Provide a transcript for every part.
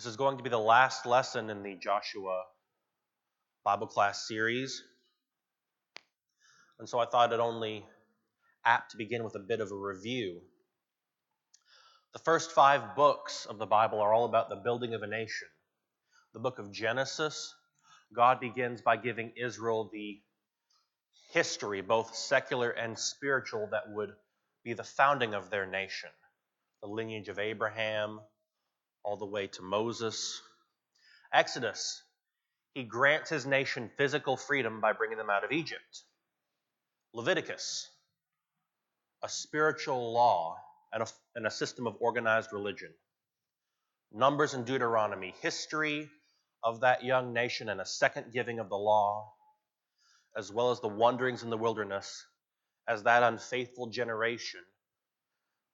This is going to be the last lesson in the Joshua Bible class series. And so I thought it only apt to begin with a bit of a review. The first five books of the Bible are all about the building of a nation. The book of Genesis, God begins by giving Israel the history, both secular and spiritual, that would be the founding of their nation. The lineage of Abraham, all the way to Moses. Exodus, he grants his nation physical freedom by bringing them out of Egypt. Leviticus, a spiritual law and a, and a system of organized religion. Numbers and Deuteronomy, history of that young nation and a second giving of the law, as well as the wanderings in the wilderness as that unfaithful generation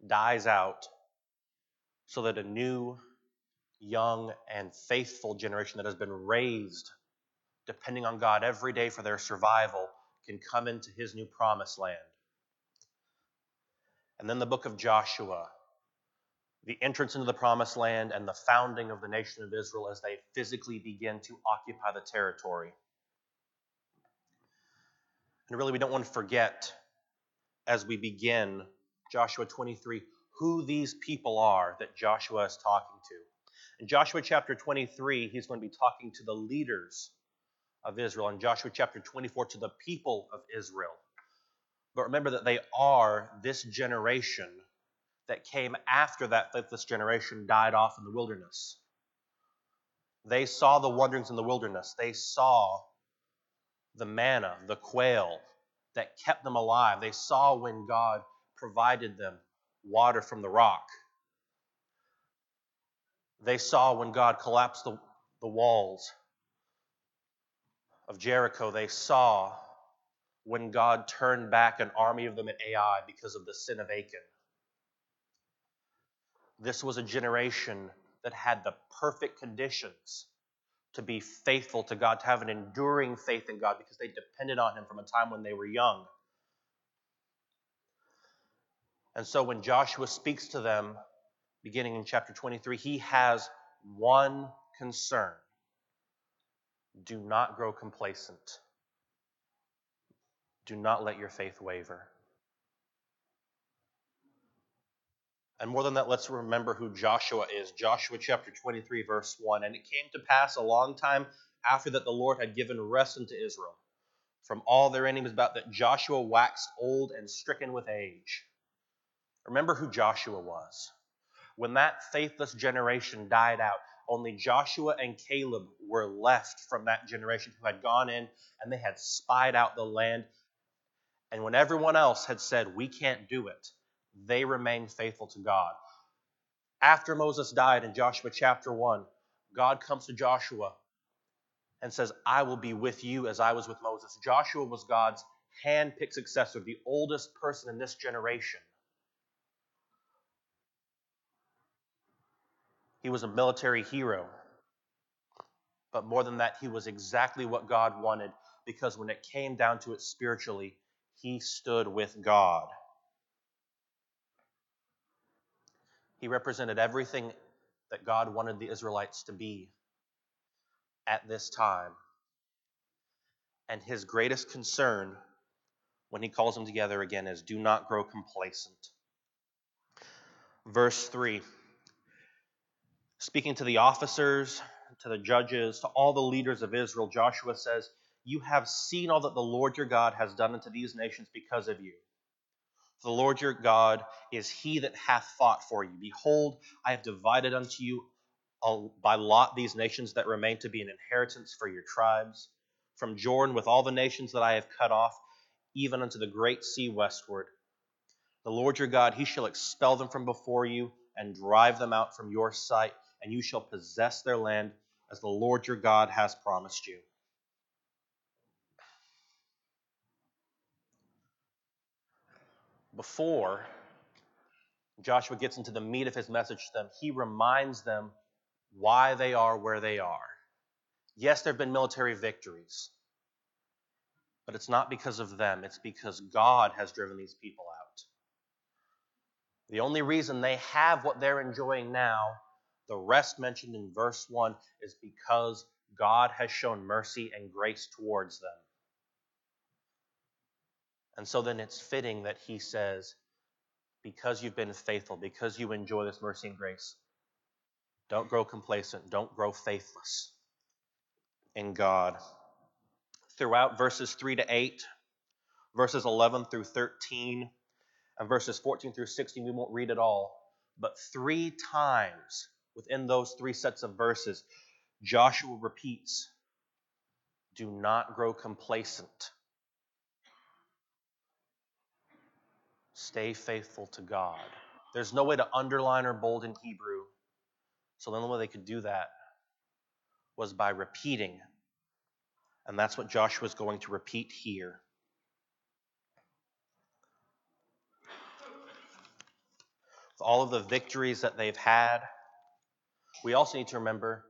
dies out so that a new, young, and faithful generation that has been raised depending on God every day for their survival can come into his new promised land. And then the book of Joshua, the entrance into the promised land and the founding of the nation of Israel as they physically begin to occupy the territory. And really, we don't want to forget as we begin Joshua 23 who these people are that Joshua is talking to. In Joshua chapter 23, he's going to be talking to the leaders of Israel. In Joshua chapter 24, to the people of Israel. But remember that they are this generation that came after that faithless generation died off in the wilderness. They saw the wanderings in the wilderness. They saw the manna, the quail that kept them alive. They saw when God provided them water from the rock. They saw when God collapsed the, the walls of Jericho. They saw when God turned back an army of them at Ai because of the sin of Achan. This was a generation that had the perfect conditions to be faithful to God, to have an enduring faith in God because they depended on Him from a time when they were young. And so when Joshua speaks to them, beginning in chapter 23, he has one concern do not grow complacent. Do not let your faith waver. And more than that, let's remember who Joshua is. Joshua chapter 23, verse 1. And it came to pass a long time after that the Lord had given rest unto Israel from all their enemies about that Joshua waxed old and stricken with age. Remember who Joshua was. When that faithless generation died out, only Joshua and Caleb were left from that generation who had gone in and they had spied out the land. And when everyone else had said, We can't do it, they remained faithful to God. After Moses died in Joshua chapter 1, God comes to Joshua and says, I will be with you as I was with Moses. Joshua was God's hand picked successor, the oldest person in this generation. He was a military hero. But more than that, he was exactly what God wanted because when it came down to it spiritually, he stood with God. He represented everything that God wanted the Israelites to be at this time. And his greatest concern when he calls them together again is do not grow complacent. Verse 3 Speaking to the officers, to the judges, to all the leaders of Israel, Joshua says, You have seen all that the Lord your God has done unto these nations because of you. The Lord your God is he that hath fought for you. Behold, I have divided unto you uh, by lot these nations that remain to be an inheritance for your tribes, from Jordan with all the nations that I have cut off, even unto the great sea westward. The Lord your God, he shall expel them from before you and drive them out from your sight and you shall possess their land as the Lord your God has promised you. Before Joshua gets into the meat of his message to them, he reminds them why they are where they are. Yes, there have been military victories, but it's not because of them, it's because God has driven these people out. The only reason they have what they're enjoying now The rest mentioned in verse 1 is because God has shown mercy and grace towards them. And so then it's fitting that he says, because you've been faithful, because you enjoy this mercy and grace, don't grow complacent, don't grow faithless in God. Throughout verses 3 to 8, verses 11 through 13, and verses 14 through 16, we won't read it all, but three times within those three sets of verses, Joshua repeats, Do not grow complacent. Stay faithful to God. There's no way to underline or bold in Hebrew. So the only way they could do that was by repeating. And that's what Joshua is going to repeat here. With all of the victories that they've had, we also need to remember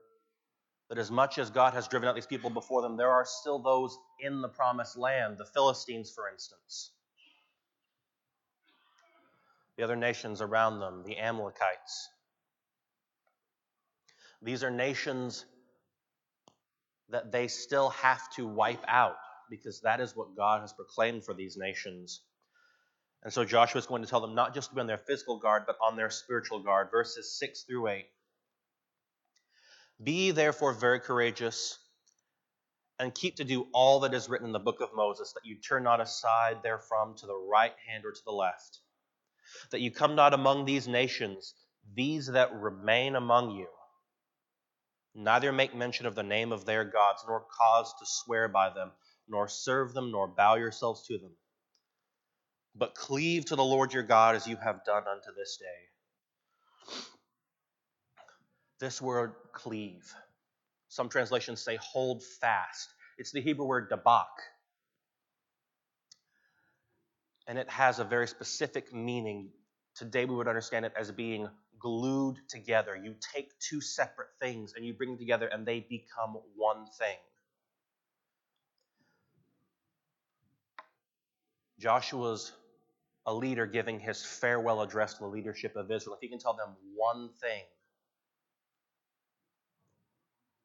that as much as God has driven out these people before them, there are still those in the promised land, the Philistines, for instance, the other nations around them, the Amalekites. These are nations that they still have to wipe out because that is what God has proclaimed for these nations. And so Joshua is going to tell them not just to be on their physical guard, but on their spiritual guard. Verses 6 through 8. Be therefore very courageous and keep to do all that is written in the book of Moses, that you turn not aside therefrom to the right hand or to the left, that you come not among these nations, these that remain among you, neither make mention of the name of their gods, nor cause to swear by them, nor serve them, nor bow yourselves to them. But cleave to the Lord your God as you have done unto this day. This word cleave, some translations say hold fast. It's the Hebrew word dabak. And it has a very specific meaning. Today we would understand it as being glued together. You take two separate things and you bring them together and they become one thing. Joshua's a leader giving his farewell address to the leadership of Israel. If he can tell them one thing,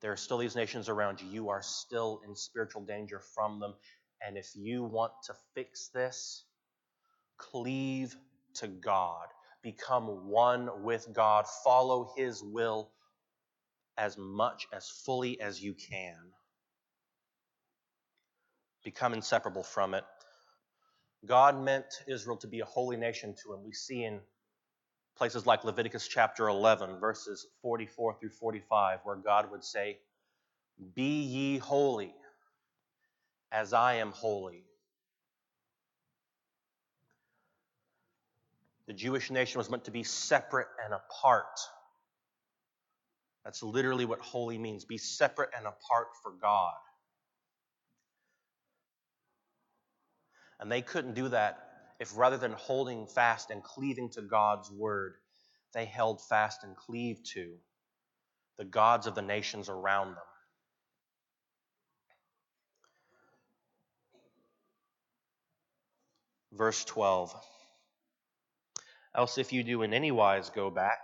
there are still these nations around you. You are still in spiritual danger from them. And if you want to fix this, cleave to God. Become one with God. Follow His will as much, as fully as you can. Become inseparable from it. God meant Israel to be a holy nation to Him. We see in places like Leviticus chapter 11, verses 44 through 45, where God would say, Be ye holy as I am holy. The Jewish nation was meant to be separate and apart. That's literally what holy means be separate and apart for God. And they couldn't do that if rather than holding fast and cleaving to God's word, they held fast and cleaved to the gods of the nations around them. Verse 12 Else, if you do in any wise go back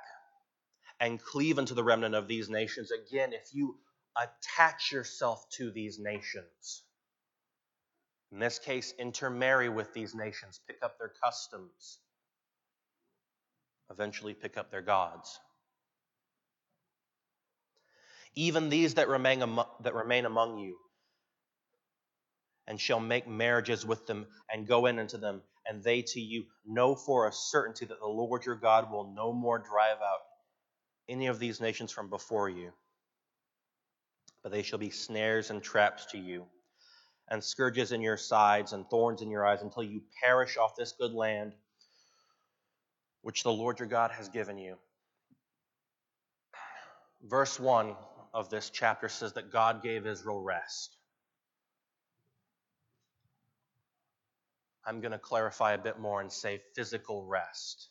and cleave unto the remnant of these nations, again, if you attach yourself to these nations, in this case, intermarry with these nations, pick up their customs, eventually pick up their gods. Even these that remain, among, that remain among you, and shall make marriages with them and go in unto them, and they to you know for a certainty that the Lord your God will no more drive out any of these nations from before you, but they shall be snares and traps to you and scourges in your sides and thorns in your eyes until you perish off this good land which the Lord your God has given you. Verse 1 of this chapter says that God gave Israel rest. I'm going to clarify a bit more and say physical rest.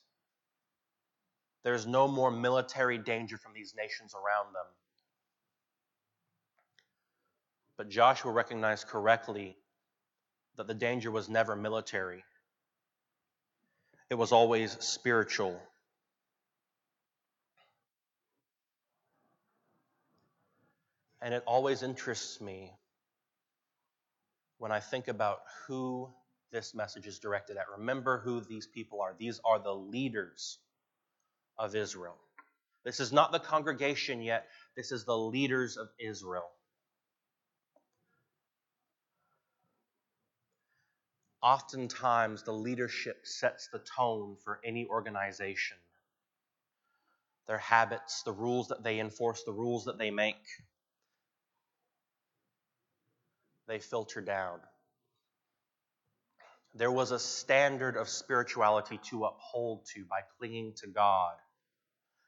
There's no more military danger from these nations around them. But Joshua recognized correctly that the danger was never military, it was always spiritual. And it always interests me when I think about who this message is directed at. Remember who these people are. These are the leaders of Israel. This is not the congregation yet, this is the leaders of Israel. Oftentimes, the leadership sets the tone for any organization. Their habits, the rules that they enforce, the rules that they make, they filter down. There was a standard of spirituality to uphold to by clinging to God.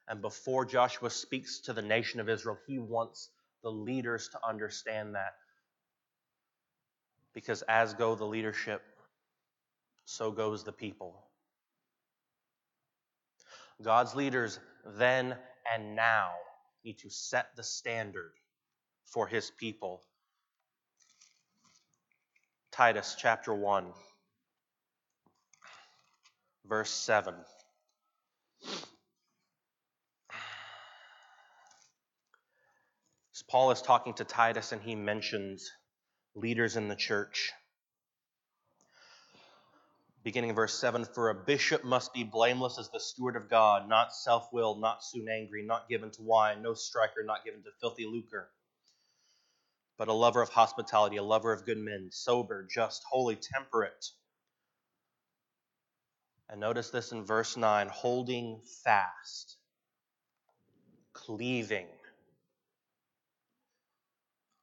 And before Joshua speaks to the nation of Israel, he wants the leaders to understand that. Because as go the leadership, so goes the people. God's leaders then and now need to set the standard for his people. Titus chapter 1, verse 7. Paul is talking to Titus and he mentions leaders in the church. Beginning in verse 7 For a bishop must be blameless as the steward of God, not self willed, not soon angry, not given to wine, no striker, not given to filthy lucre, but a lover of hospitality, a lover of good men, sober, just, holy, temperate. And notice this in verse 9 holding fast, cleaving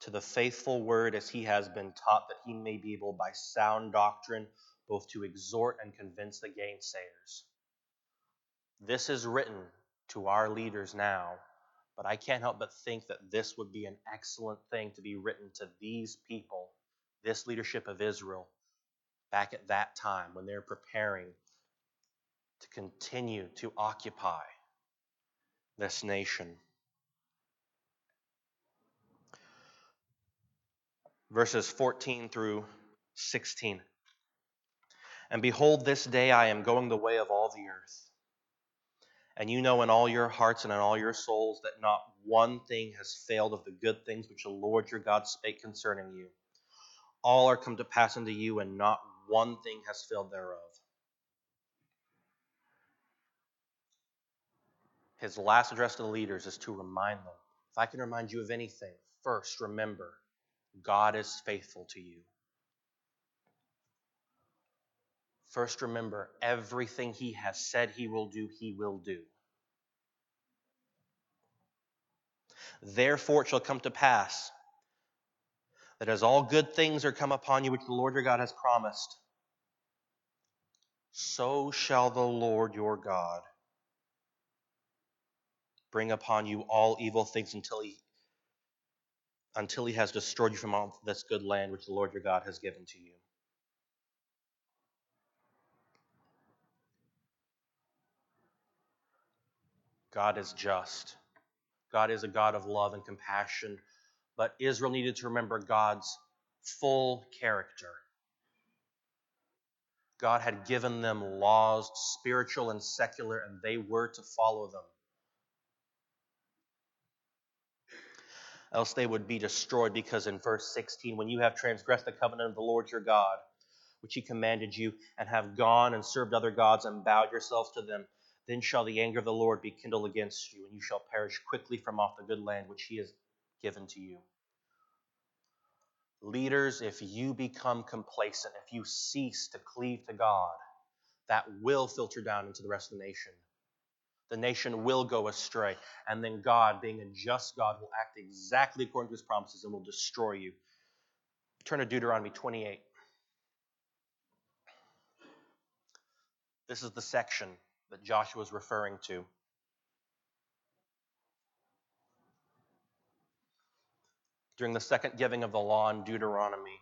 to the faithful word as he has been taught, that he may be able by sound doctrine both to exhort and convince the gainsayers. This is written to our leaders now, but I can't help but think that this would be an excellent thing to be written to these people, this leadership of Israel, back at that time when they're preparing to continue to occupy this nation. Verses 14 through 16. And behold, this day I am going the way of all the earth. And you know in all your hearts and in all your souls that not one thing has failed of the good things which the Lord your God spake concerning you. All are come to pass unto you, and not one thing has failed thereof. His last address to the leaders is to remind them. If I can remind you of anything, first remember God is faithful to you. First, remember everything He has said He will do, He will do. Therefore, it shall come to pass that as all good things are come upon you, which the Lord your God has promised, so shall the Lord your God bring upon you all evil things until he until he has destroyed you from all this good land which the Lord your God has given to you. God is just. God is a God of love and compassion. But Israel needed to remember God's full character. God had given them laws, spiritual and secular, and they were to follow them. Else they would be destroyed, because in verse 16, when you have transgressed the covenant of the Lord your God, which he commanded you, and have gone and served other gods and bowed yourselves to them, then shall the anger of the Lord be kindled against you, and you shall perish quickly from off the good land which he has given to you. Leaders, if you become complacent, if you cease to cleave to God, that will filter down into the rest of the nation. The nation will go astray, and then God, being a just God, will act exactly according to his promises and will destroy you. Turn to Deuteronomy 28. This is the section that Joshua is referring to. During the second giving of the law in Deuteronomy,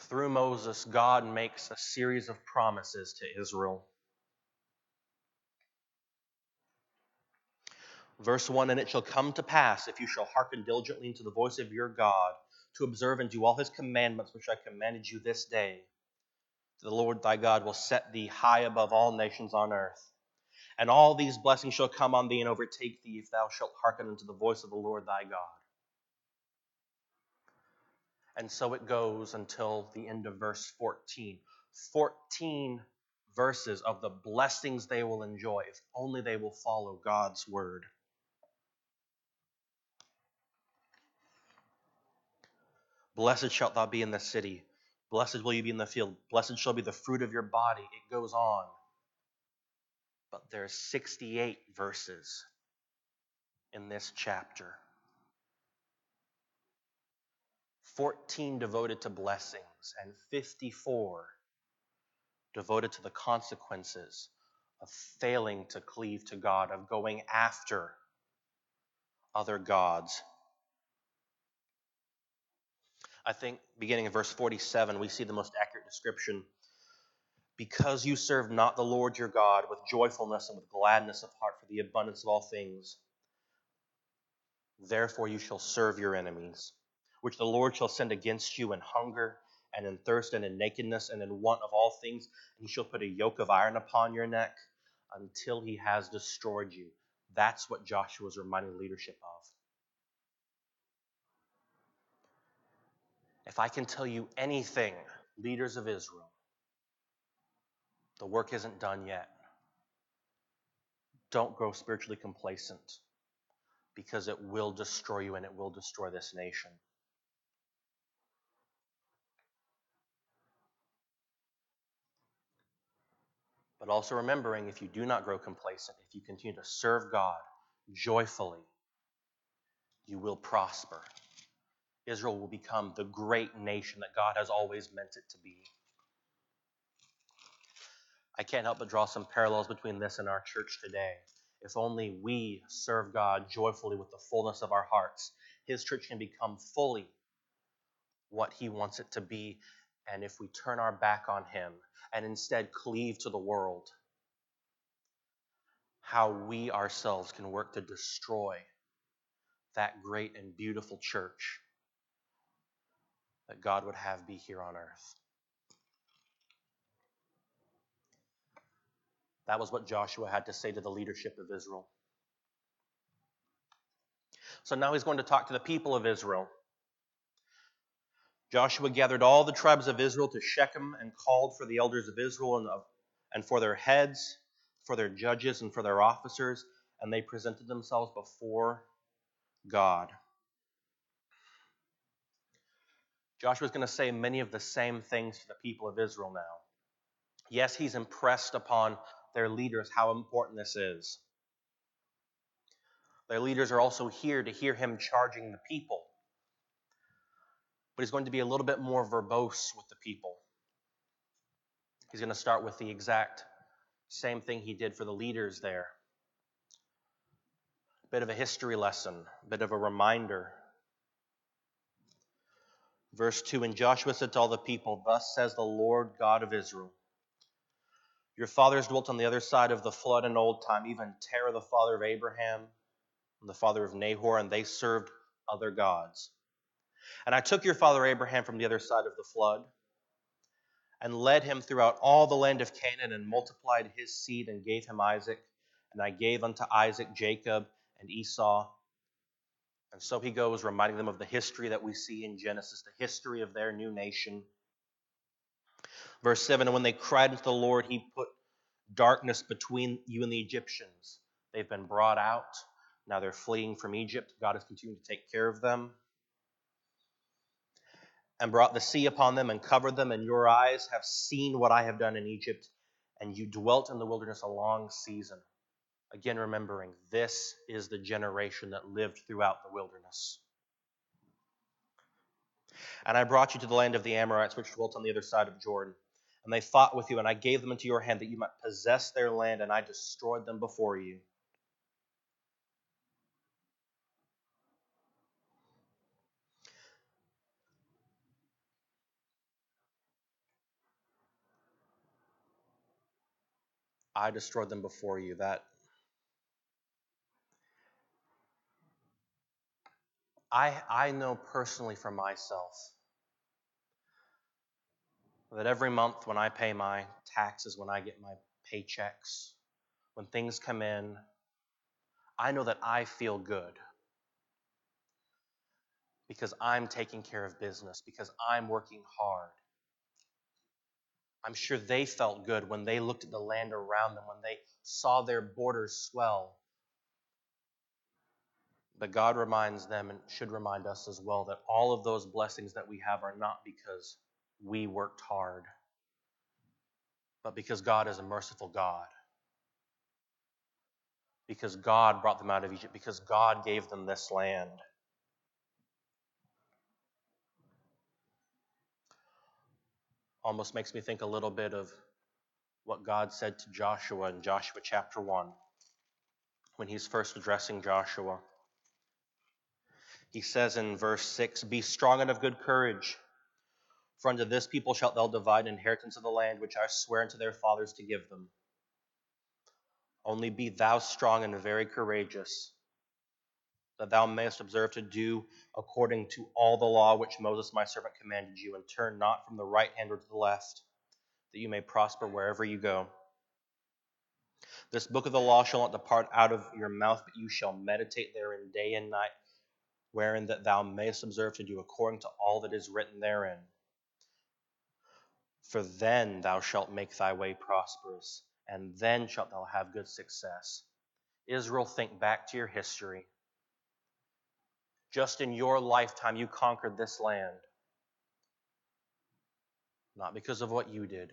through Moses, God makes a series of promises to Israel. Verse 1 And it shall come to pass, if you shall hearken diligently unto the voice of your God, to observe and do all his commandments which I commanded you this day, the Lord thy God will set thee high above all nations on earth. And all these blessings shall come on thee and overtake thee if thou shalt hearken unto the voice of the Lord thy God. And so it goes until the end of verse 14. 14 verses of the blessings they will enjoy if only they will follow God's word. Blessed shalt thou be in the city. Blessed will you be in the field. Blessed shall be the fruit of your body. It goes on. But there's 68 verses in this chapter. 14 devoted to blessings and 54 devoted to the consequences of failing to cleave to God, of going after other gods. I think beginning in verse 47, we see the most accurate description. Because you serve not the Lord your God with joyfulness and with gladness of heart for the abundance of all things, therefore you shall serve your enemies, which the Lord shall send against you in hunger and in thirst and in nakedness and in want of all things, and he shall put a yoke of iron upon your neck until he has destroyed you. That's what Joshua is reminding leadership of. If I can tell you anything, leaders of Israel, the work isn't done yet. Don't grow spiritually complacent because it will destroy you and it will destroy this nation. But also remembering if you do not grow complacent, if you continue to serve God joyfully, you will prosper. Israel will become the great nation that God has always meant it to be. I can't help but draw some parallels between this and our church today. If only we serve God joyfully with the fullness of our hearts, His church can become fully what He wants it to be. And if we turn our back on Him and instead cleave to the world, how we ourselves can work to destroy that great and beautiful church that God would have be here on earth. That was what Joshua had to say to the leadership of Israel. So now he's going to talk to the people of Israel. Joshua gathered all the tribes of Israel to Shechem and called for the elders of Israel and, of, and for their heads, for their judges, and for their officers, and they presented themselves before God. Joshua is going to say many of the same things to the people of Israel now. Yes, he's impressed upon their leaders how important this is. Their leaders are also here to hear him charging the people but he's going to be a little bit more verbose with the people. He's going to start with the exact same thing he did for the leaders there. Bit of a history lesson, a bit of a reminder. Verse 2 And Joshua said to all the people, Thus says the Lord God of Israel Your fathers dwelt on the other side of the flood in old time, even Terah, the father of Abraham, and the father of Nahor, and they served other gods. And I took your father Abraham from the other side of the flood and led him throughout all the land of Canaan and multiplied his seed and gave him Isaac. And I gave unto Isaac Jacob and Esau. And so he goes, reminding them of the history that we see in Genesis, the history of their new nation. Verse 7 And when they cried unto the Lord, he put darkness between you and the Egyptians. They've been brought out. Now they're fleeing from Egypt. God is continuing to take care of them and brought the sea upon them and covered them, and your eyes have seen what I have done in Egypt, and you dwelt in the wilderness a long season. Again, remembering this is the generation that lived throughout the wilderness. And I brought you to the land of the Amorites, which dwelt on the other side of Jordan. And they fought with you, and I gave them into your hand that you might possess their land, and I destroyed them before you. I destroyed them before you. That I I know personally for myself that every month when I pay my taxes, when I get my paychecks, when things come in, I know that I feel good because I'm taking care of business, because I'm working hard. I'm sure they felt good when they looked at the land around them, when they saw their borders swell. But God reminds them and should remind us as well that all of those blessings that we have are not because we worked hard, but because God is a merciful God. Because God brought them out of Egypt, because God gave them this land. almost makes me think a little bit of what God said to Joshua in Joshua chapter 1 when he's first addressing Joshua. He says in verse 6 Be strong and of good courage, for unto this people shalt thou divide inheritance of the land which I swear unto their fathers to give them. Only be thou strong and very courageous, that thou mayest observe to do according to all the law which Moses my servant commanded you, and turn not from the right hand or to the left, that you may prosper wherever you go. This book of the law shall not depart out of your mouth, but you shall meditate therein day and night, wherein that thou mayest observe to do according to all that is written therein. For then thou shalt make thy way prosperous, and then shalt thou have good success. Israel, think back to your history. Just in your lifetime, you conquered this land. Not because of what you did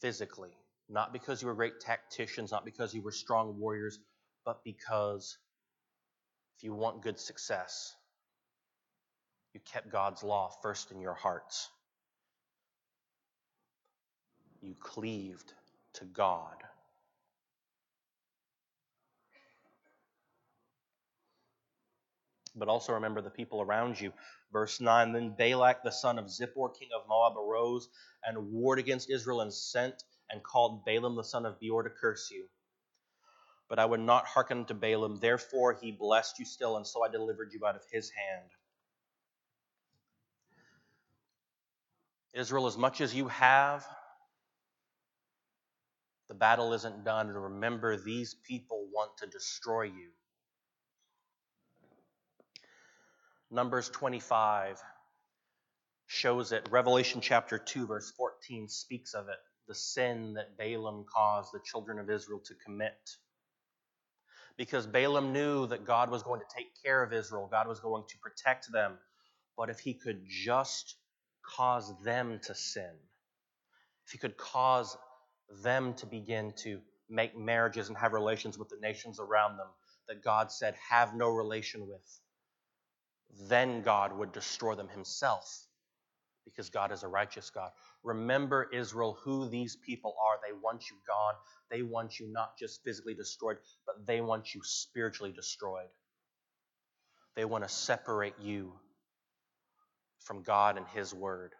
physically, not because you were great tacticians, not because you were strong warriors, but because if you want good success, you kept God's law first in your hearts. You cleaved to God. but also remember the people around you. Verse 9 Then Balak the son of Zippor, king of Moab, arose and warred against Israel and sent and called Balaam the son of Beor to curse you. But I would not hearken to Balaam. Therefore he blessed you still, and so I delivered you out of his hand. Israel, as much as you have, the battle isn't done. And remember, these people want to destroy you. Numbers 25 shows it. Revelation chapter 2, verse 14 speaks of it the sin that Balaam caused the children of Israel to commit. Because Balaam knew that God was going to take care of Israel, God was going to protect them. But if he could just cause them to sin, if he could cause them to begin to make marriages and have relations with the nations around them that God said, have no relation with, then God would destroy them himself because God is a righteous God. Remember, Israel, who these people are. They want you gone. They want you not just physically destroyed, but they want you spiritually destroyed. They want to separate you from God and His Word.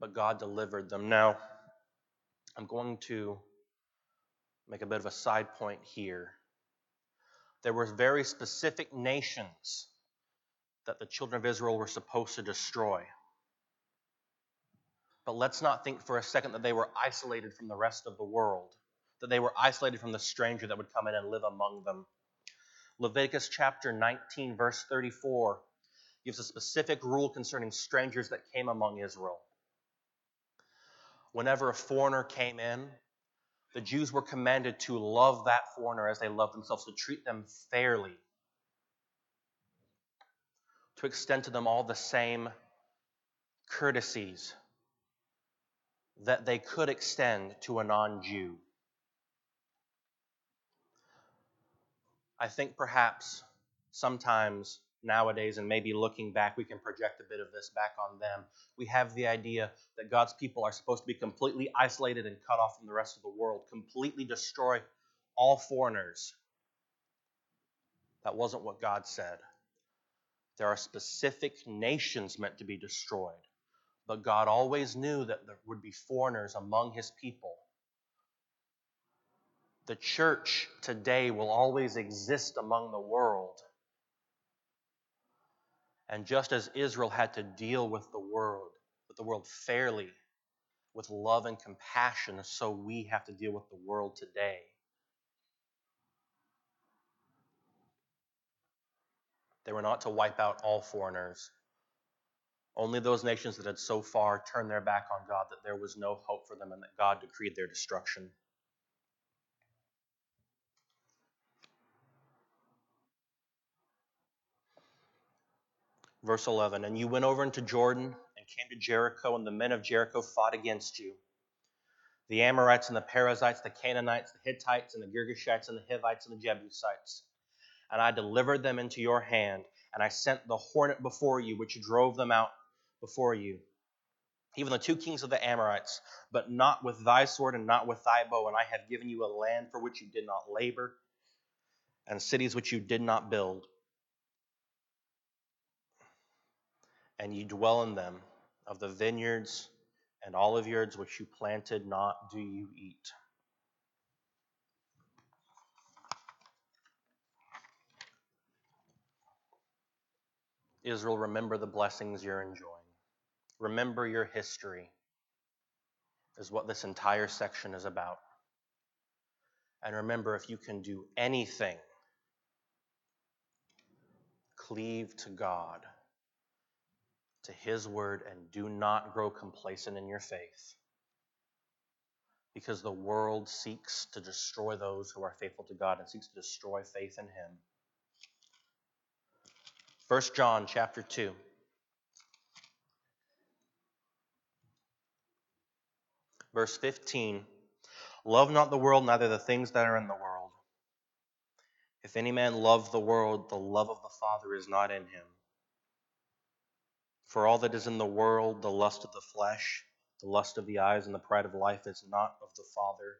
But God delivered them. Now, I'm going to make a bit of a side point here. There were very specific nations that the children of Israel were supposed to destroy. But let's not think for a second that they were isolated from the rest of the world, that they were isolated from the stranger that would come in and live among them. Leviticus chapter 19, verse 34, gives a specific rule concerning strangers that came among Israel. Whenever a foreigner came in, the Jews were commanded to love that foreigner as they loved themselves, to treat them fairly, to extend to them all the same courtesies that they could extend to a non Jew. I think perhaps sometimes nowadays, and maybe looking back, we can project a bit of this back on them. We have the idea that God's people are supposed to be completely isolated and cut off from the rest of the world, completely destroy all foreigners. That wasn't what God said. There are specific nations meant to be destroyed, but God always knew that there would be foreigners among his people. The church today will always exist among the world And just as Israel had to deal with the world, with the world fairly, with love and compassion, so we have to deal with the world today. They were not to wipe out all foreigners. Only those nations that had so far turned their back on God that there was no hope for them and that God decreed their destruction. Verse 11 And you went over into Jordan and came to Jericho, and the men of Jericho fought against you. The Amorites and the Perizzites, the Canaanites, the Hittites and the Girgashites and the Hivites and the Jebusites. And I delivered them into your hand, and I sent the hornet before you, which drove them out before you. Even the two kings of the Amorites, but not with thy sword and not with thy bow, and I have given you a land for which you did not labor, and cities which you did not build. And you dwell in them. Of the vineyards and oliveyards which you planted not, do you eat. Israel, remember the blessings you're enjoying. Remember your history, is what this entire section is about. And remember, if you can do anything, cleave to God to His word and do not grow complacent in your faith. Because the world seeks to destroy those who are faithful to God and seeks to destroy faith in Him. 1 John chapter 2. Verse 15 Love not the world, neither the things that are in the world. If any man love the world, the love of the Father is not in him. For all that is in the world, the lust of the flesh, the lust of the eyes, and the pride of life is not of the Father,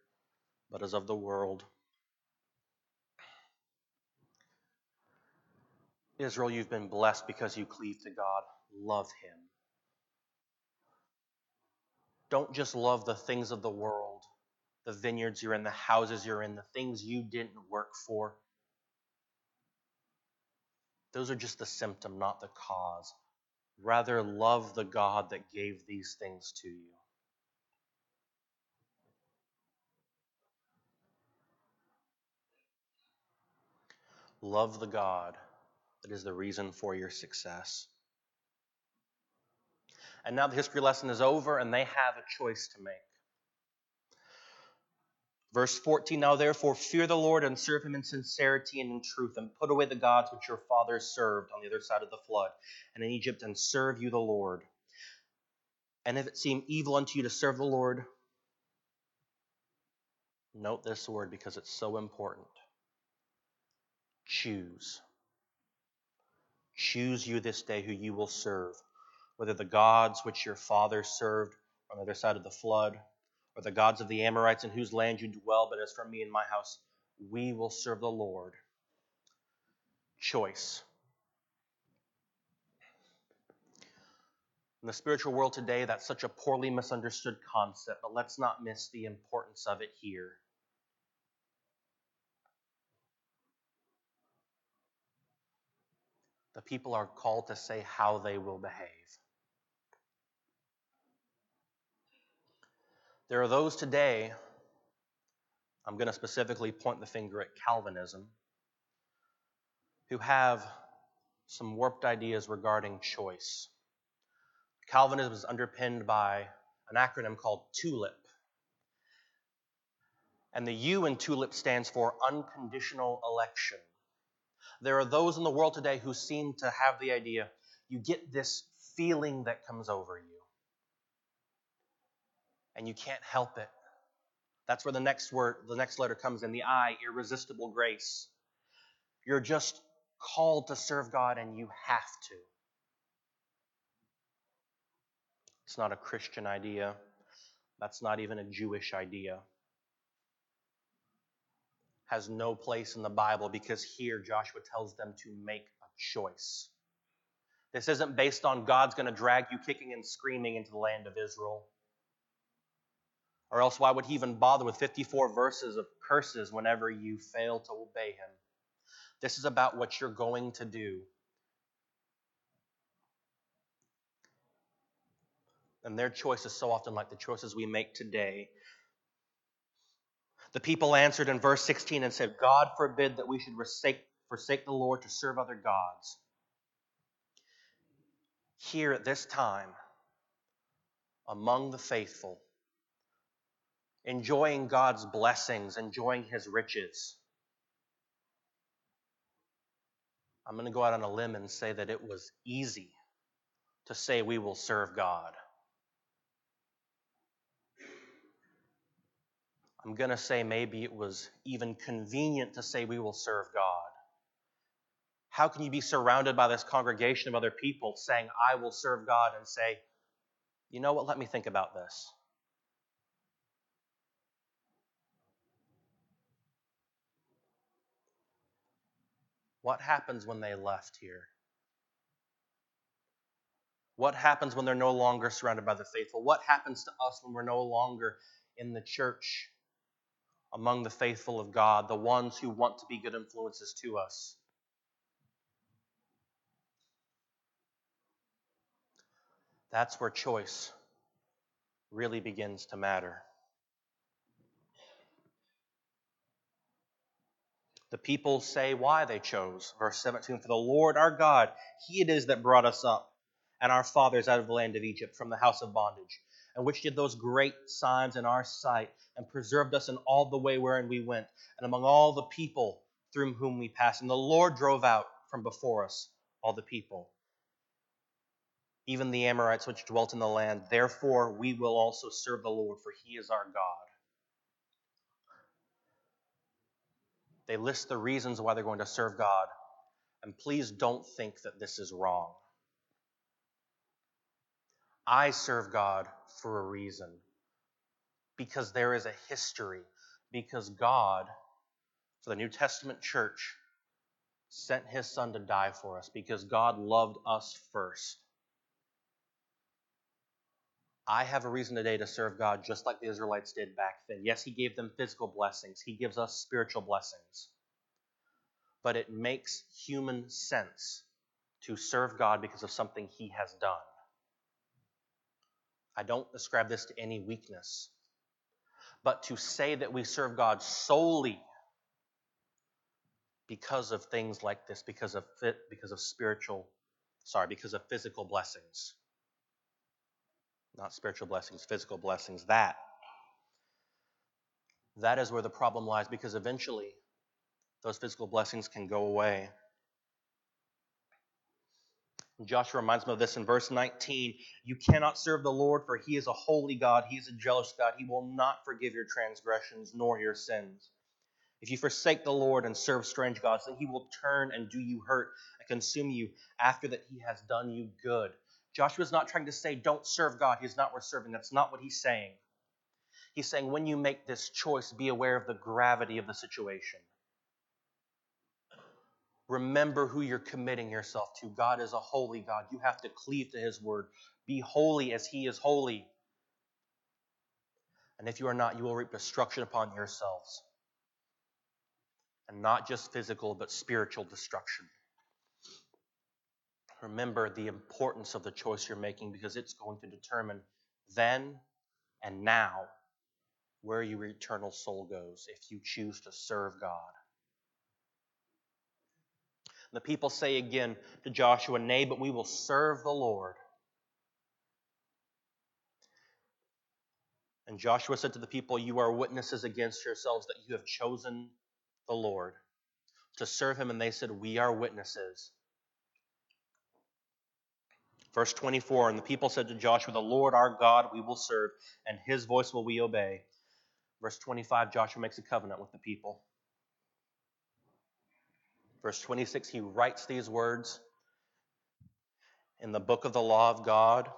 but is of the world. Israel, you've been blessed because you cleave to God. Love Him. Don't just love the things of the world, the vineyards you're in, the houses you're in, the things you didn't work for. Those are just the symptom, not the cause. Rather, love the God that gave these things to you. Love the God that is the reason for your success. And now the history lesson is over, and they have a choice to make. Verse 14 Now therefore fear the Lord and serve him in sincerity and in truth, and put away the gods which your fathers served on the other side of the flood and in Egypt, and serve you the Lord. And if it seem evil unto you to serve the Lord, note this word because it's so important. Choose. Choose you this day who you will serve, whether the gods which your fathers served on the other side of the flood or the gods of the Amorites in whose land you dwell, but as for me and my house, we will serve the Lord. Choice. In the spiritual world today, that's such a poorly misunderstood concept, but let's not miss the importance of it here. The people are called to say how they will behave. There are those today, I'm going to specifically point the finger at Calvinism, who have some warped ideas regarding choice. Calvinism is underpinned by an acronym called TULIP. And the U in TULIP stands for unconditional election. There are those in the world today who seem to have the idea you get this feeling that comes over you and you can't help it. That's where the next word, the next letter comes in the I, irresistible grace. You're just called to serve God and you have to. It's not a Christian idea. That's not even a Jewish idea. Has no place in the Bible because here Joshua tells them to make a choice. This isn't based on God's going to drag you kicking and screaming into the land of Israel. Or else, why would he even bother with 54 verses of curses whenever you fail to obey him? This is about what you're going to do. And their choice is so often like the choices we make today. The people answered in verse 16 and said, God forbid that we should forsake, forsake the Lord to serve other gods. Here at this time, among the faithful, enjoying God's blessings, enjoying his riches. I'm going to go out on a limb and say that it was easy to say we will serve God. I'm going to say maybe it was even convenient to say we will serve God. How can you be surrounded by this congregation of other people saying, I will serve God, and say, you know what, let me think about this? What happens when they left here? What happens when they're no longer surrounded by the faithful? What happens to us when we're no longer in the church among the faithful of God, the ones who want to be good influences to us? That's where choice really begins to matter. The people say why they chose. Verse 17 For the Lord our God, He it is that brought us up and our fathers out of the land of Egypt from the house of bondage, and which did those great signs in our sight, and preserved us in all the way wherein we went, and among all the people through whom we passed. And the Lord drove out from before us all the people, even the Amorites which dwelt in the land. Therefore we will also serve the Lord, for He is our God. They list the reasons why they're going to serve God. And please don't think that this is wrong. I serve God for a reason. Because there is a history. Because God, for the New Testament church, sent his son to die for us. Because God loved us first. I have a reason today to serve God just like the Israelites did back then. Yes, He gave them physical blessings, He gives us spiritual blessings. But it makes human sense to serve God because of something He has done. I don't ascribe this to any weakness. But to say that we serve God solely because of things like this, because of because of spiritual, sorry, because of physical blessings not spiritual blessings, physical blessings. That that is where the problem lies because eventually those physical blessings can go away. Joshua reminds me of this in verse 19. You cannot serve the Lord, for he is a holy God. He is a jealous God. He will not forgive your transgressions nor your sins. If you forsake the Lord and serve strange gods, then he will turn and do you hurt and consume you after that he has done you good. Joshua's not trying to say, don't serve God. He's not worth serving. That's not what he's saying. He's saying, when you make this choice, be aware of the gravity of the situation. Remember who you're committing yourself to. God is a holy God. You have to cleave to his word. Be holy as he is holy. And if you are not, you will reap destruction upon yourselves. And not just physical, but spiritual destruction. Remember the importance of the choice you're making because it's going to determine then and now where your eternal soul goes if you choose to serve God. The people say again to Joshua, Nay, but we will serve the Lord. And Joshua said to the people, You are witnesses against yourselves that you have chosen the Lord to serve him. And they said, We are witnesses. Verse 24 And the people said to Joshua, The Lord our God we will serve, and his voice will we obey. Verse 25 Joshua makes a covenant with the people. Verse 26 He writes these words in the book of the law of God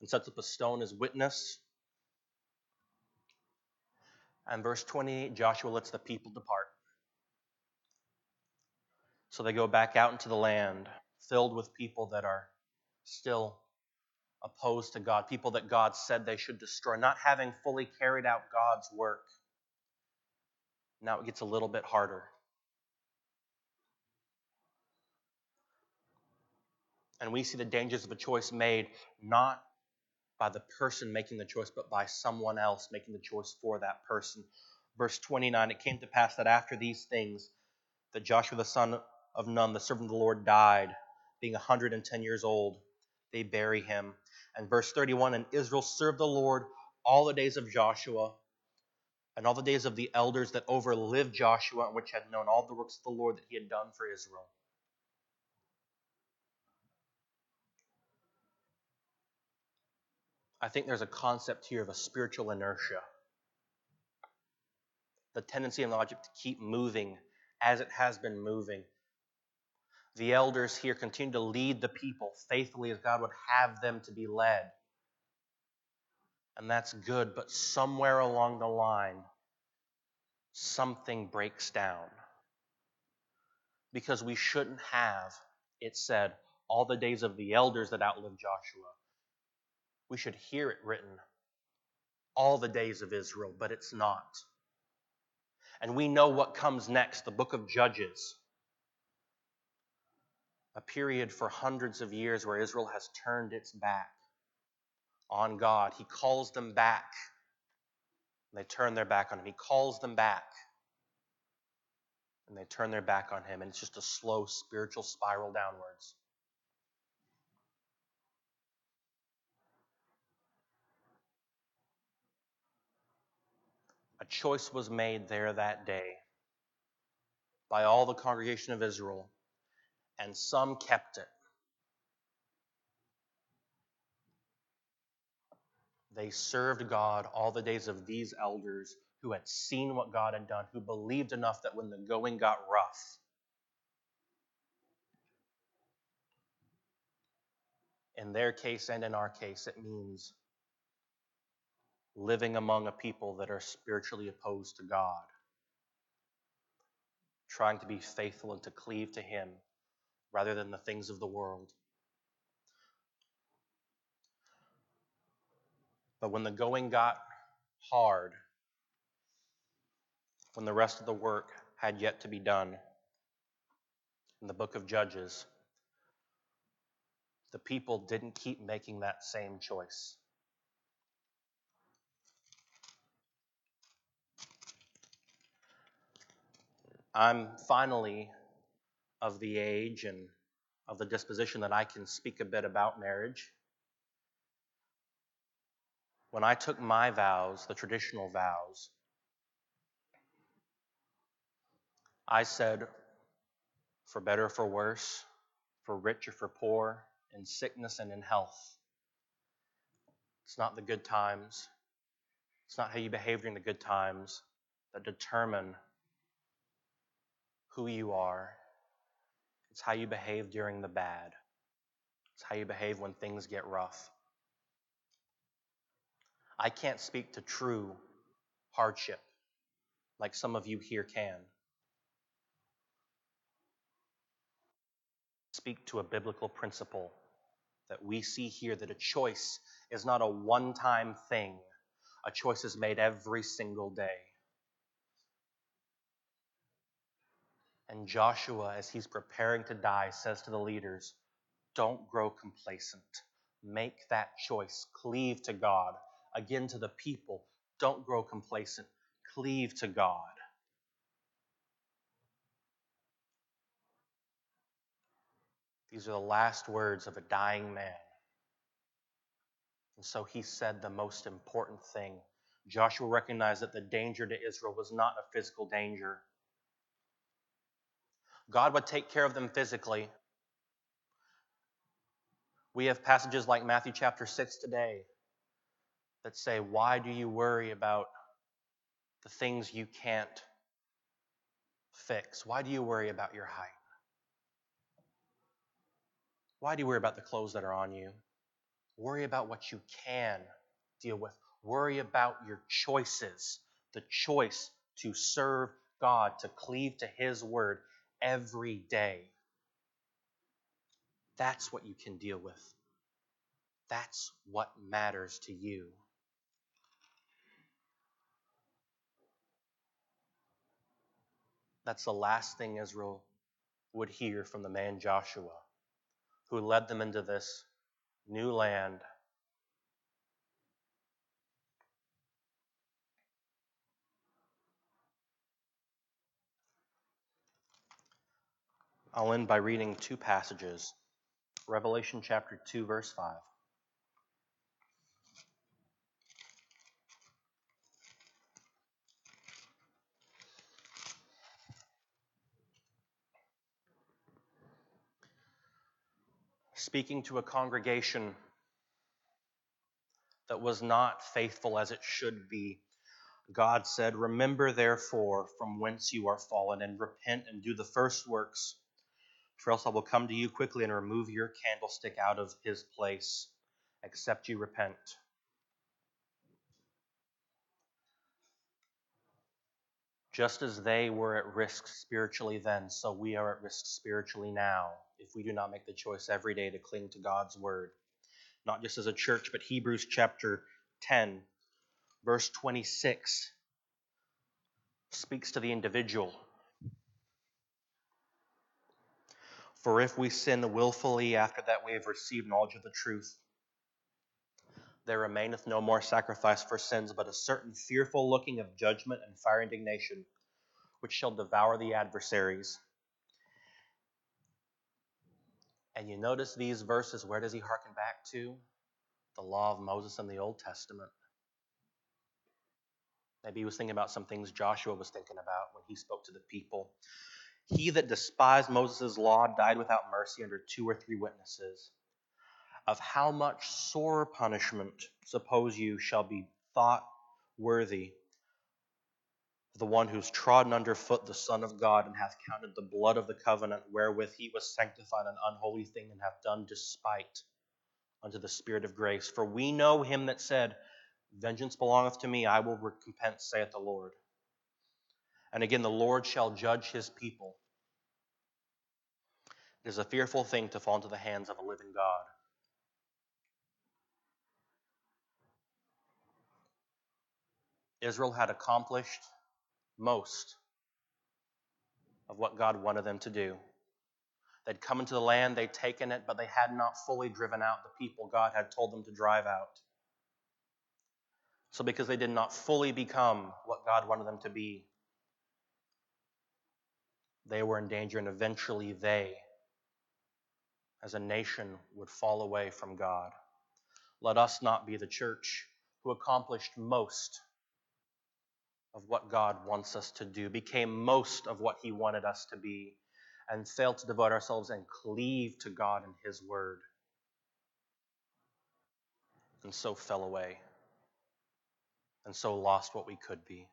and sets up a stone as witness. And verse 28 Joshua lets the people depart. So they go back out into the land filled with people that are still opposed to God, people that God said they should destroy, not having fully carried out God's work. Now it gets a little bit harder. And we see the dangers of a choice made not by the person making the choice, but by someone else making the choice for that person. Verse 29 It came to pass that after these things, that Joshua the son of Nun, the servant of the Lord, died, being 110 years old. They bury him. And verse 31 And Israel served the Lord all the days of Joshua and all the days of the elders that overlived Joshua, and which had known all the works of the Lord that he had done for Israel. I think there's a concept here of a spiritual inertia. The tendency in logic to keep moving as it has been moving. The elders here continue to lead the people faithfully as God would have them to be led. And that's good, but somewhere along the line, something breaks down. Because we shouldn't have, it said, all the days of the elders that outlived Joshua we should hear it written all the days of Israel, but it's not. And we know what comes next the book of Judges. A period for hundreds of years where Israel has turned its back on God. He calls them back. And they turn their back on Him. He calls them back. And they turn their back on Him. And it's just a slow spiritual spiral downwards. A choice was made there that day by all the congregation of Israel, and some kept it. They served God all the days of these elders who had seen what God had done, who believed enough that when the going got rough, in their case and in our case, it means living among a people that are spiritually opposed to God, trying to be faithful and to cleave to Him rather than the things of the world. But when the going got hard, when the rest of the work had yet to be done, in the book of Judges, the people didn't keep making that same choice. I'm finally of the age and of the disposition that I can speak a bit about marriage. When I took my vows, the traditional vows, I said, for better or for worse, for rich or for poor, in sickness and in health. It's not the good times, it's not how you behave during the good times that determine who you are. It's how you behave during the bad. It's how you behave when things get rough. I can't speak to true hardship like some of you here can. Speak to a biblical principle that we see here that a choice is not a one time thing, a choice is made every single day. And Joshua, as he's preparing to die, says to the leaders, Don't grow complacent. Make that choice. Cleave to God. Again, to the people, don't grow complacent. Cleave to God. These are the last words of a dying man. And so he said the most important thing. Joshua recognized that the danger to Israel was not a physical danger, God would take care of them physically. We have passages like Matthew chapter 6 today that say, Why do you worry about the things you can't fix? Why do you worry about your height? Why do you worry about the clothes that are on you? Worry about what you can deal with. Worry about your choices, the choice to serve God, to cleave to His word, every day. That's what you can deal with. That's what matters to you. That's the last thing Israel would hear from the man Joshua, who led them into this new land I'll end by reading two passages Revelation chapter 2, verse 5. Speaking to a congregation that was not faithful as it should be, God said, Remember therefore from whence you are fallen, and repent and do the first works for else I will come to you quickly and remove your candlestick out of his place, except you repent. Just as they were at risk spiritually then, so we are at risk spiritually now if we do not make the choice every day to cling to God's word. Not just as a church, but Hebrews chapter 10, verse 26 speaks to the individual For if we sin wilfully after that we have received knowledge of the truth, there remaineth no more sacrifice for sins, but a certain fearful looking of judgment and fire indignation, which shall devour the adversaries. And you notice these verses, where does he hearken back to? The law of Moses in the Old Testament. Maybe he was thinking about some things Joshua was thinking about when he spoke to the people. He that despised Moses' law died without mercy under two or three witnesses. Of how much sore punishment, suppose you, shall be thought worthy the one who's trodden under foot the Son of God and hath counted the blood of the covenant wherewith he was sanctified an unholy thing and hath done despite unto the Spirit of grace. For we know him that said, Vengeance belongeth to me, I will recompense, saith the Lord. And again, the Lord shall judge his people. It is a fearful thing to fall into the hands of a living God. Israel had accomplished most of what God wanted them to do. They'd come into the land, they'd taken it, but they had not fully driven out the people God had told them to drive out. So, because they did not fully become what God wanted them to be, they were in danger, and eventually they, as a nation, would fall away from God. Let us not be the church who accomplished most of what God wants us to do, became most of what He wanted us to be, and failed to devote ourselves and cleave to God and His Word, and so fell away, and so lost what we could be.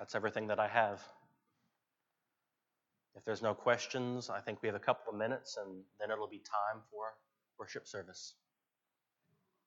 That's everything that I have. If there's no questions, I think we have a couple of minutes and then it'll be time for worship service.